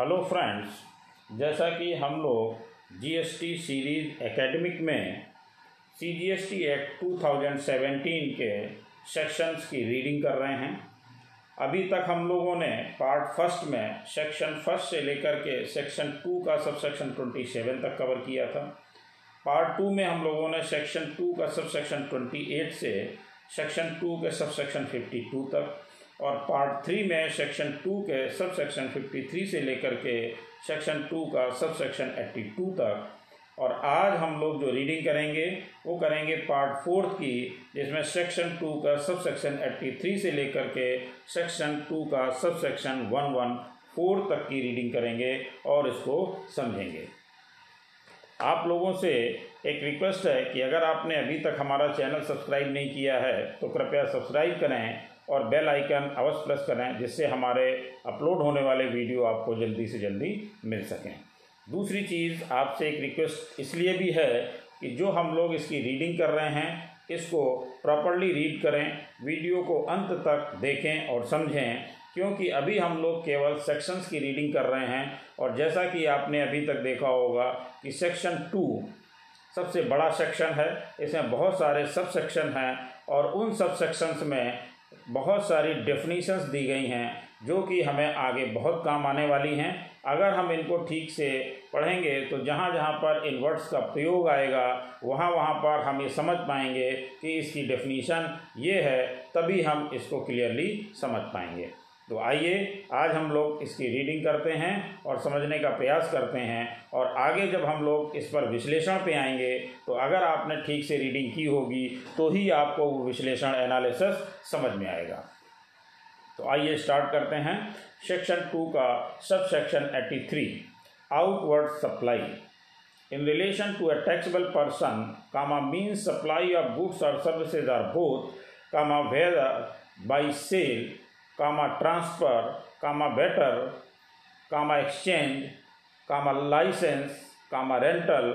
Hello friends जैसा कि हम लोग जीएसटी सीरीज़ एकेडमिक में C G S T act 2017 के सेक्शंस की रीडिंग कर रहे हैं। अभी तक हम लोगों ने पार्ट फ़र्स्ट में सेक्शन फ़र्स्ट से लेकर के सेक्शन टू का सब सेक्शन ट्वेंटी सेवन तक कवर किया था। पार्ट टू में हम लोगों ने सेक्शन टू का सब सेक्शन ट्वेंटी एट से सेक्शन टू के सब सेक्शन फिफ्टी टू तक और पार्ट थ्री में सेक्शन टू के सब सेक्शन फिफ्टी थ्री से लेकर के सेक्शन टू का सब सेक्शन एट्टी टू तक। और आज हम लोग जो रीडिंग करेंगे, वो करेंगे पार्ट फोर्थ की, जिसमें सेक्शन टू का सब सेक्शन एट्टी थ्री से लेकर के सेक्शन टू का sub section one one four तक की रीडिंग करेंगे और इसको समझेंगे। आप लोगों से एक रिक्वेस्ट है कि अगर आपने अभी तक हमारा चैनल सब्सक्राइब नहीं किया है तो कृपया सब्सक्राइब करें और बेल आइकन अवश्य प्रेस करें, जिससे हमारे अपलोड होने वाले वीडियो आपको जल्दी से जल्दी मिल सकें। दूसरी चीज़ आपसे एक रिक्वेस्ट इसलिए भी है कि जो हम लोग इसकी रीडिंग कर रहे हैं, इसको प्रॉपरली रीड करें वीडियो को अंत तक देखें और समझें, क्योंकि अभी हम लोग केवल सेक्शंस की रीडिंग कर रहे हैं और जैसा कि आपने अभी तक देखा होगा कि सेक्शन टू सबसे बड़ा सेक्शन है, इसमें बहुत सारे सब सेक्शन हैं और उन सब सेक्शंस में बहुत सारी डेफिनीशंस दी गई हैं, जो कि हमें आगे बहुत काम आने वाली हैं। अगर हम इनको ठीक से पढ़ेंगे तो जहाँ जहाँ पर इन वर्ड्स का प्रयोग आएगा, वहाँ वहाँ पर हम ये समझ पाएँगे कि इसकी डेफिनीशन ये है, तभी हम इसको क्लियरली समझ पाएँगे। तो आइए, आज हम लोग इसकी रीडिंग करते हैं और समझने का प्रयास करते हैं और आगे जब हम लोग इस पर विश्लेषण पे आएँगे तो अगर आपने ठीक से रीडिंग की होगी तो ही आपको वो विश्लेषण एनालिसिस समझ में आएगा। तो आइए स्टार्ट करते हैं। सेक्शन टू का sub section eighty three outward supply in relation to a taxable person comma means supply of goods or services or both comma whether by sale comma transfer comma barter comma exchange comma licence comma rental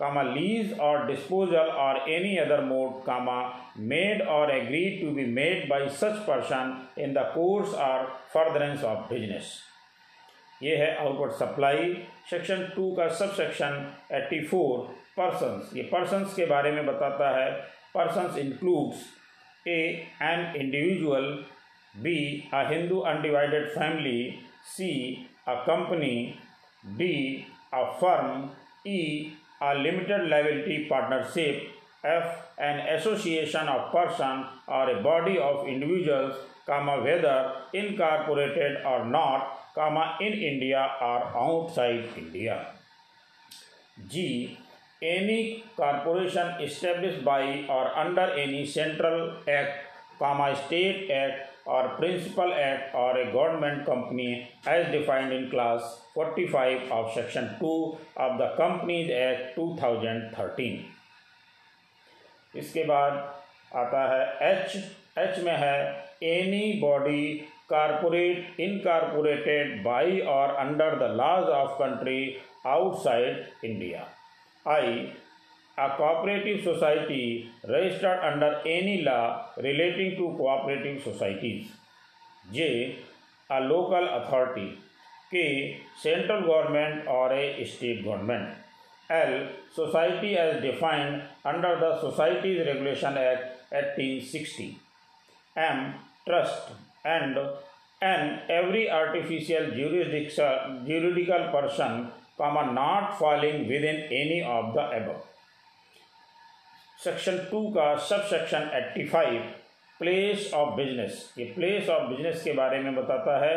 comma lease or disposal or any other mode comma made or agree to be made by such person in the course or furtherance of business ये है outward supply section two का sub section eighty four persons ये persons के बारे में बताता है. Persons includes a an individual B. A Hindu undivided family. C. A company. D. A firm. E. A limited liability partnership. F. An association of person or a body of individuals, comma, whether incorporated or not, comma, in India or outside India. G. Any corporation established by or under any central act, comma, state act और principal act और a government company as defined in clause 45 of section two of the companies act 2013 इसके बाद आता है H H में है any body corporate incorporated by और under the laws of country outside India I a cooperative society registered under any law relating to cooperative societies. J. A local authority. K. Central government or a state government. L. Society as defined under the Societies Registration Act 1860. M. Trust. And N. Every artificial juridical person, comma, not falling within any of the above. Section two का sub section eighty five place of business ये place of business के बारे में बताता है।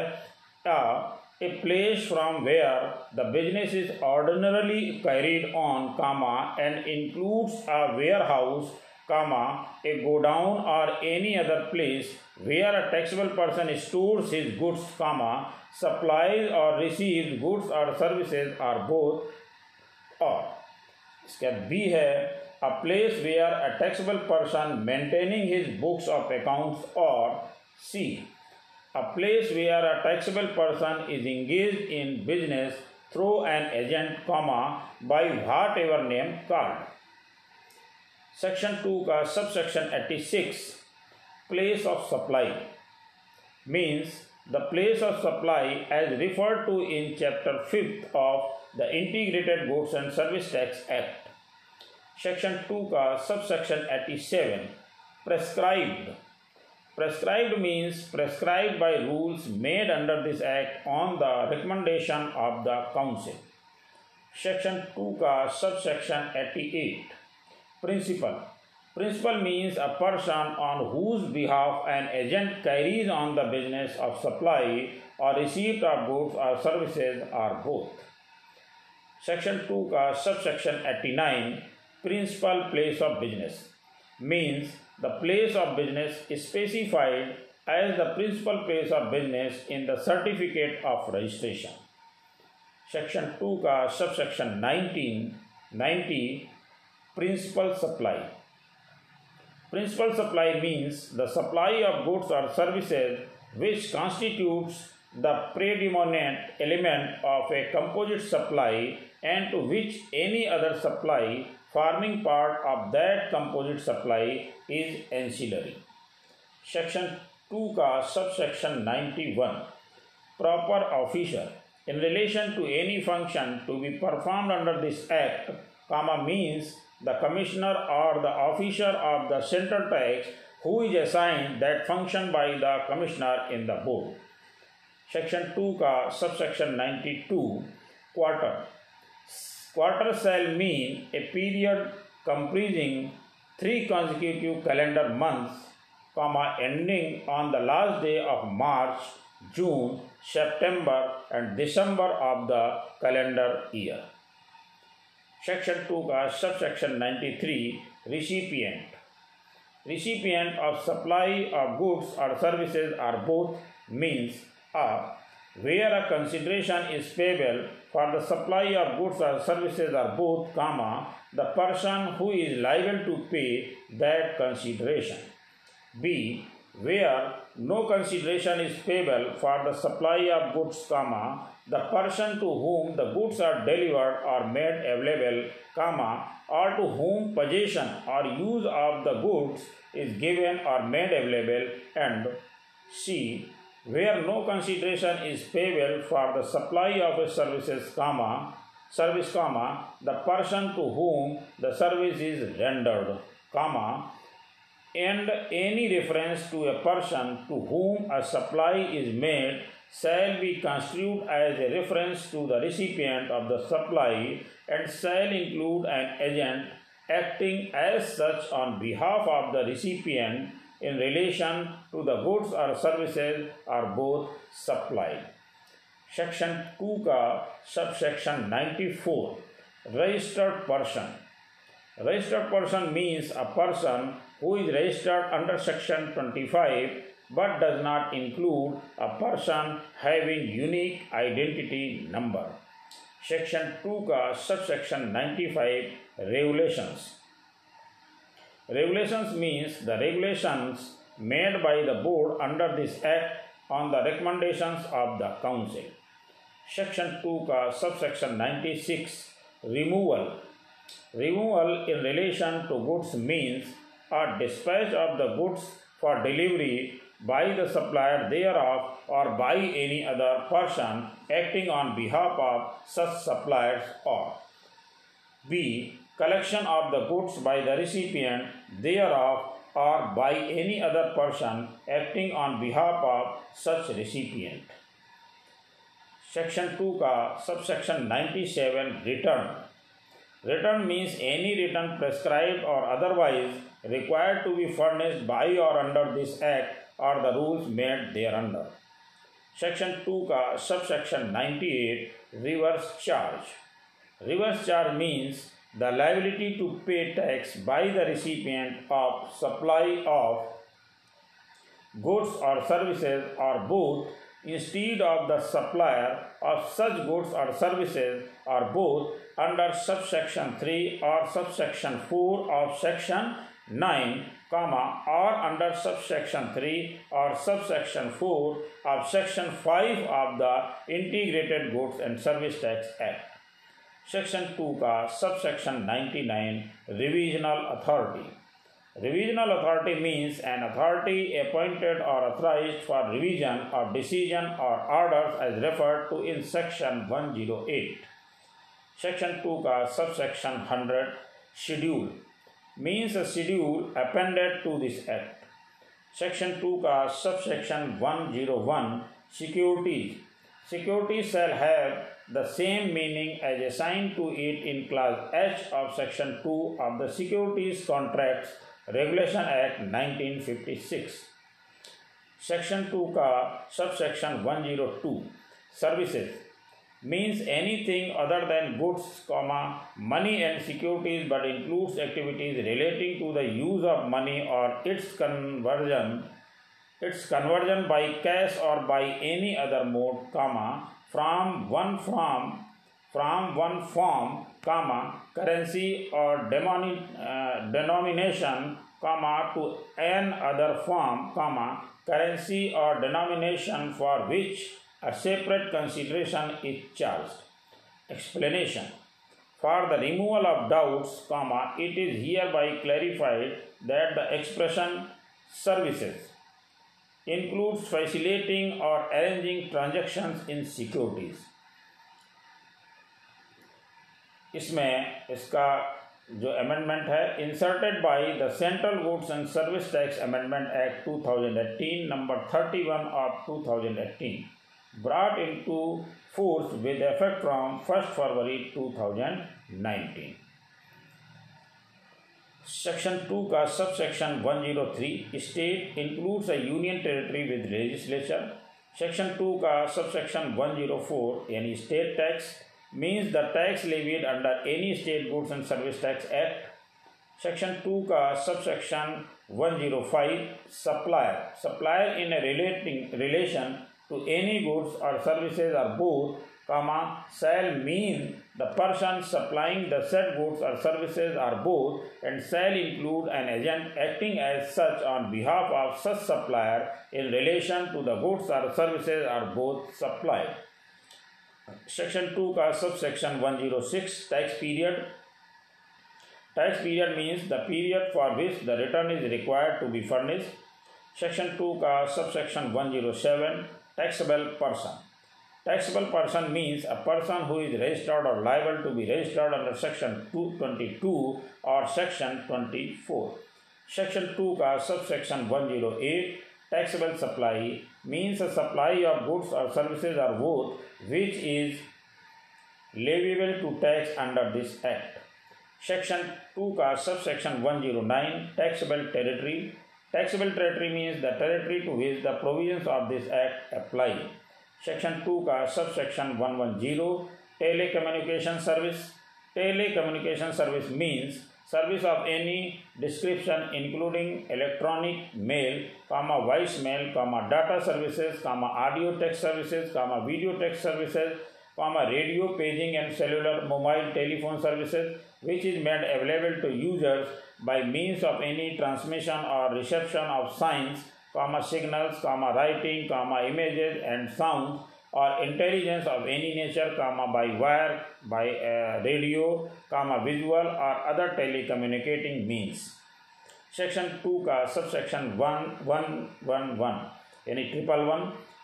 A place from where the business is ordinarily carried on comma and includes a warehouse comma a godown और any other place where a taxable person stores his goods comma supplies और receive goods और services or both और इसका B है a place where a taxable person maintaining his books of accounts or C. A place where a taxable person is engaged in business through an agent, comma, by whatever name called. Section 2 का subsection 86 place of supply means the place of supply as referred to in chapter 5th of the Integrated Goods and Service Tax Act. Section two का sub section eighty seven prescribed prescribed means prescribe by rules made under this act on the recommendation of the council section two का sub section eighty eight principal principal means a person on whose behalf an agent carries on the business of supply और receipt of goods और services or both section two का sub section eighty nine principal place of business means the place of business is specified as the principal place of business in the certificate of registration. Section 2 का subsection 19 90 principal supply Principal supply means the supply of goods or services which constitutes the predominant element of a composite supply and to which any other supply forming part of that composite supply is ancillary. Section 2 का subsection 91 proper officer in relation to any function to be performed under this act comma means the commissioner or the officer of the central tax who is assigned that function by the commissioner in the board. Section 2 का subsection 92 quarter. Quarter shall mean a period comprising three consecutive calendar months, comma, ending on the last day of March, June, September, and December of the calendar year. Section 2 का subsection 93 recipient recipient of supply of goods or services or both means a where a consideration is payable for the supply of goods or services or both comma the person who is liable to pay that consideration b where no consideration is payable for the supply of goods comma the person to whom the goods are delivered or made available, comma, or to whom possession or use of the goods is given or made available, and C. Where no consideration is payable for the supply of a services, comma, service, comma, the person to whom the service is rendered, comma, and any reference to a person to whom a supply is made shall be construed as a reference to the recipient of the supply and shall include an agent acting as such on behalf of the recipient in relation to the goods or services are both supplied. Section 2 का subsection 94 registered person registered person means a person who is registered under section 25 but does not include a person having unique identity number. Section 2 का subsection 95 regulations. Regulations means the regulations made by the board under this act on the recommendations of the council. Section 2 का subsection 96 removal. Removal in relation to goods means a dispatch of the goods for delivery by the supplier thereof or by any other person acting on behalf of such suppliers or b collection of the goods by the recipient thereof or by any other person acting on behalf of such recipient section 2 ka subsection 97 return return means any return prescribed or otherwise required to be furnished by or under this act or the rules made thereunder. Section 2 का subsection 98 reverse charge. Reverse charge means the liability to pay tax by the recipient of supply of goods or services or both instead of the supplier of such goods or services or both under subsection 3 or subsection 4 of section 9 comma or under subsection 3 or subsection 4 of section 5 of the integrated goods and service tax act section two का sub section ninety nine revisional authority revisional authority means an authority appointed और authorise for revision और decision और order as referred to in section one zero eight section two का sub section hundred schedule means a schedule appended to this act section two का sub section one zero one securities security shall have the same meaning as assigned to it in clause H of section 2 of the Securities Contracts Regulation Act 1956. Section 2 का subsection 102 services means anything other than goods, comma, money and securities but includes activities relating to the use of money or its conversion its conversion by cash or by any other mode, comma, from one from from one form, comma, currency or demoni, uh, denomination, comma, to an other form, comma, currency or denomination for which a separate consideration is charged. Explanation. For the removal of doubts, comma, it is hereby clarified that the expression services include facilitating और arranging transaction in securities इसमें इसका जो amendment है inserted by the central goods and service tax amendment act 2018 number 31 of two thousand eighteen brought in to force with effect from first February 2019 section two का sub section one zero three state includes a union territory with legislature section two का sub section one zero four यानी state tax means the tax levied under any state goods and service tax act section two का sub section one zero five supplier supplier in relating relation to any goods और services or both comma, shall mean the person supplying the said goods or services are both and shall include an agent acting as such on behalf of such supplier in relation to the goods or services are both supplied. Section 2 का subsection 106 tax period Tax period means the period for which the return is required to be furnished. Section 2 का subsection 107 taxable person Taxable person means a person who is registered or liable to be registered under section 222 or section 24. Section 2 का subsection 108 taxable supply means a supply of goods or services or both which is leviable to tax under this act. Section 2 का subsection 109 taxable territory taxable territory means the territory to which the provisions of this act apply. Section two का sub section one one zero telecommunication service telecommunication service means service of any description including electronic mail comma voice mail comma data services comma audio text services comma video text services comma radio paging and cellular mobile telephone services which is made available to users by means of any transmission और reception of signs comma signals, comma writing, comma images and sounds or intelligence of any nature, comma by wire, by uh, radio, comma visual or other telecommunicating means. Section 2 का subsection 1 1 1 1 यानी triple one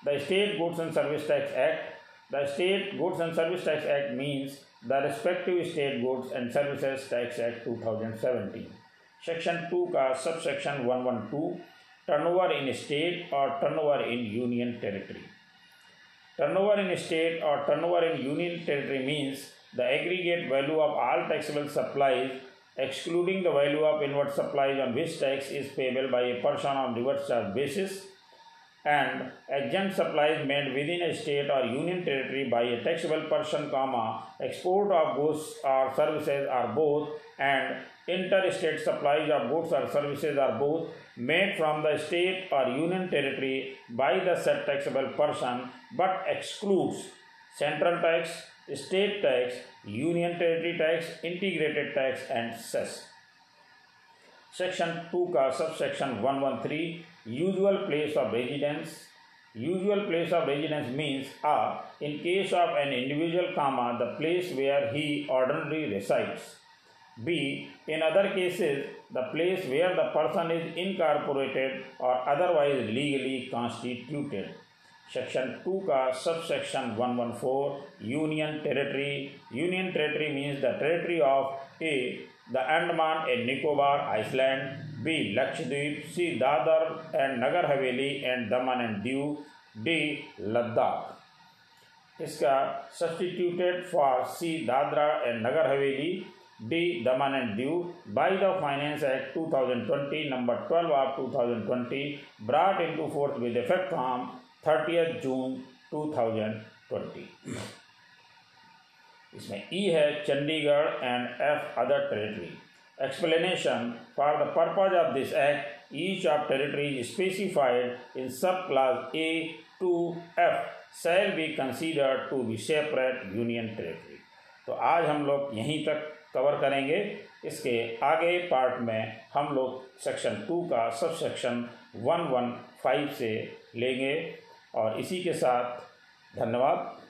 the state goods and service tax act the state goods and service tax act means the respective state goods and services tax act 2017 section 2 का subsection 112 turnover in state or turnover in union territory. Turnover in state or turnover in union territory means the aggregate value of all taxable supplies excluding the value of inward supplies on which tax is payable by a person on reverse charge basis and exempt supplies made within a state or union territory by a taxable person comma export of goods or services are both and interstate supplies of goods or services are both made from the state or union territory by the said taxable person but excludes central tax, state tax, union territory tax, integrated tax and cess. Section 2 का subsection 113 usual place of residence usual place of residence means a in case of an individual comma the place where he ordinarily resides be in other cases the place where the person is incorporated और otherwise legally constituted section two का sub section one one four union territory union territory means the territory of A the Andaman and Nicobar Iceland B, Lakshadweep, C, Dadra, and Nagar Haveli, and Daman and Diu, D, Ladakh. इसका substituted for C Dadra and Nagar Haveli, D, Daman and Diu. By the finance act 2020 number 12 of 2020 brought into force with effect from thirtieth June 2020 इसमें E e है Chandigarh and F other territory explanation for the purpose of this act each of territories specified in subclass A to F shall be considered to be separate union territory तो आज हम लोग यहीं तक cover करेंगे इसके आगे पार्ट में हम लोग सेक्शन टू का sub section one one five से लेंगे और इसी के साथ धन्यवाद